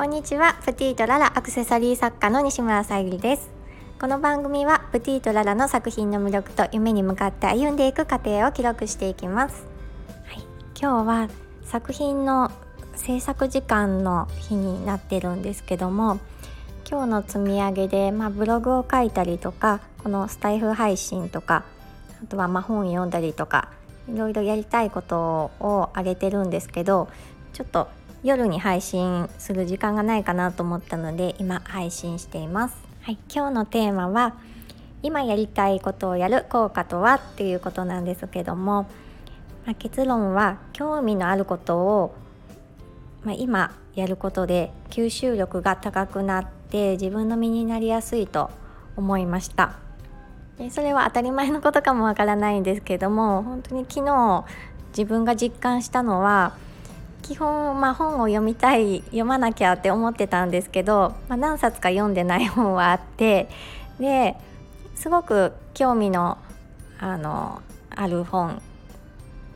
こんにちは。プティとララアクセサリー作家の西村さゆりです。この番組はプティとララの作品の魅力と夢に向かって歩んでいく過程を記録していきます、はい、今日は作品の制作時間の日になってるんですけども今日の積み上げで、まあ、ブログを書いたりとかこのスタイフ配信とかあとはま本読んだりとかいろいろやりたいことをあげてるんですけどちょっと夜に配信する時間がないかなと思ったので今配信しています。はい、今日のテーマは今やりたいことをやる効果とはっていうことなんですけども、まあ、結論は興味のあることを、まあ、今やることで吸収力が高くなって自分の身になりやすいと思いました。でそれは当たり前のことかもわからないんですけども本当に昨日自分が実感したのは基本、まあ、本を読みたい読まなきゃって思ってたんですけど、まあ、何冊か読んでない本はあってですごく興味のあのある本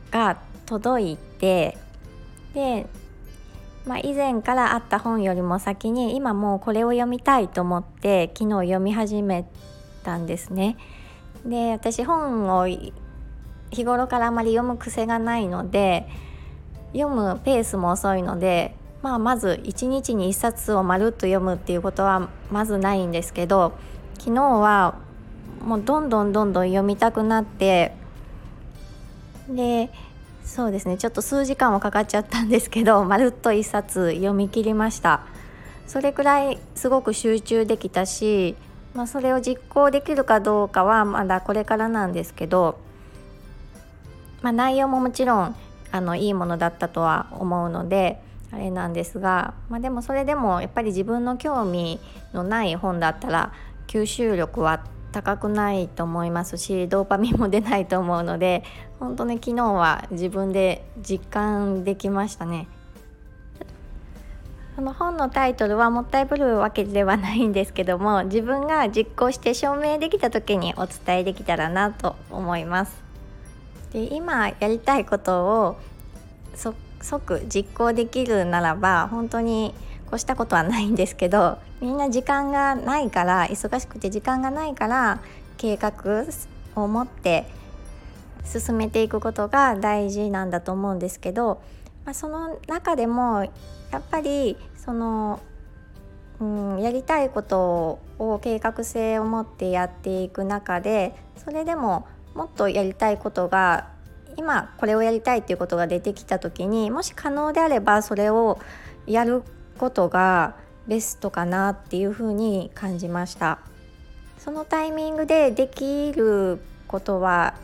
が届いてで、まあ、以前からあった本よりも先に今もうこれを読みたいと思って昨日読み始めたんですね。で私本を日頃からあまり読む癖がないので読むペースも遅いので、まあ、まず1日に1冊をまるっと読むっていうことはまずないんですけど昨日はもうどんどんどんどん読みたくなってでそうですねちょっと数時間はかかっちゃったんですけど まるっと1冊読み切りました。それくらいすごく集中できたし、まあ、それを実行できるかどうかはまだこれからなんですけど、まあ、内容ももちろんあのいいものだったとは思うのであれなんですが、まあ、でもそれでもやっぱり自分の興味のない本だったら吸収力は高くないと思いますしドーパミンも出ないと思うので本当に昨日は自分で実感できましたね。その本のタイトルはもったいぶるわけではないんですけども自分が実行して証明できた時にお伝えできたらなと思います。で今やりたいことを即実行できるならば本当に越したことはないんですけどみんな時間がないから忙しくて時間がないから計画を持って進めていくことが大事なんだと思うんですけど、まあ、その中でもやっぱりその、うん、やりたいことを計画性を持ってやっていく中でそれでももっとやりたいことが今これをやりたいっていうことが出てきた時にもし可能であればそれをやることがベストかなっていうふうに感じました。そのタイミングでできることは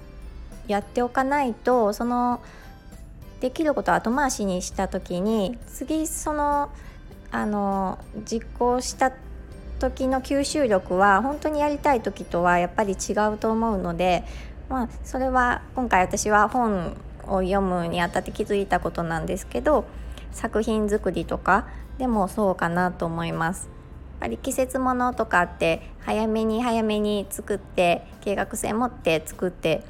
やっておかないとそのできることを後回しにした時に次そのあの実行した時の吸収力は本当にやりたい時とはやっぱり違うと思うのでまあ、それは今回私は本を読むにあたって気づいたことなんですけど作品作りとかでもそうかなと思います。やっぱり季節ものとかって早めに早めに作って計画性持って作って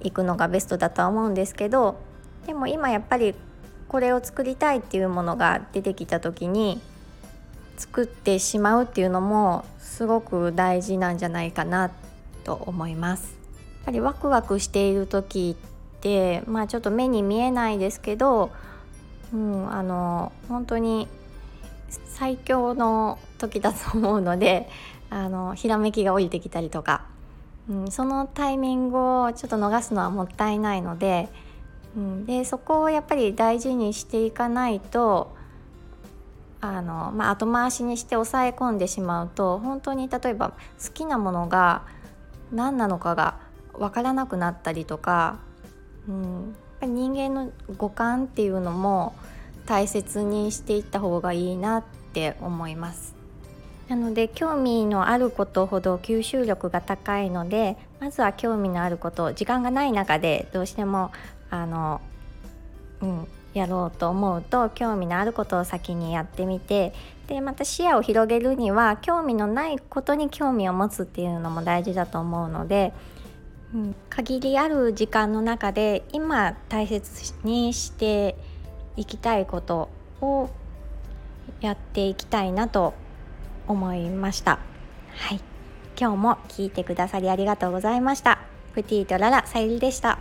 いくのがベストだとは思うんですけどでも今やっぱりこれを作りたいっていうものが出てきた時に作ってしまうっていうのもすごく大事なんじゃないかなと思います。ぱりワクワクしている時ってまあちょっと目に見えないですけど、うん、あの本当に最強の時だと思うので あのひらめきが降りてきたりとか、うん、そのタイミングをちょっと逃すのはもったいないので,、うん、でそこをやっぱり大事にしていかないとあの、まあ、後回しにして抑え込んでしまうと本当に例えば好きなものが何なのかが分からなくなったりとか、うん、やっぱり人間の五感っていうのも大切にしていった方がいいなって思います。なので興味のあることほど吸収力が高いのでまずは興味のあること時間がない中でどうしてもあの、うん、やろうと思うと興味のあることを先にやってみてでまた視野を広げるには興味のないことに興味を持つっていうのも大事だと思うので限りある時間の中で今大切にしていきたいことをやっていきたいなと思いました。はい。今日も聞いてくださりありがとうございました。プティとララさゆりでした。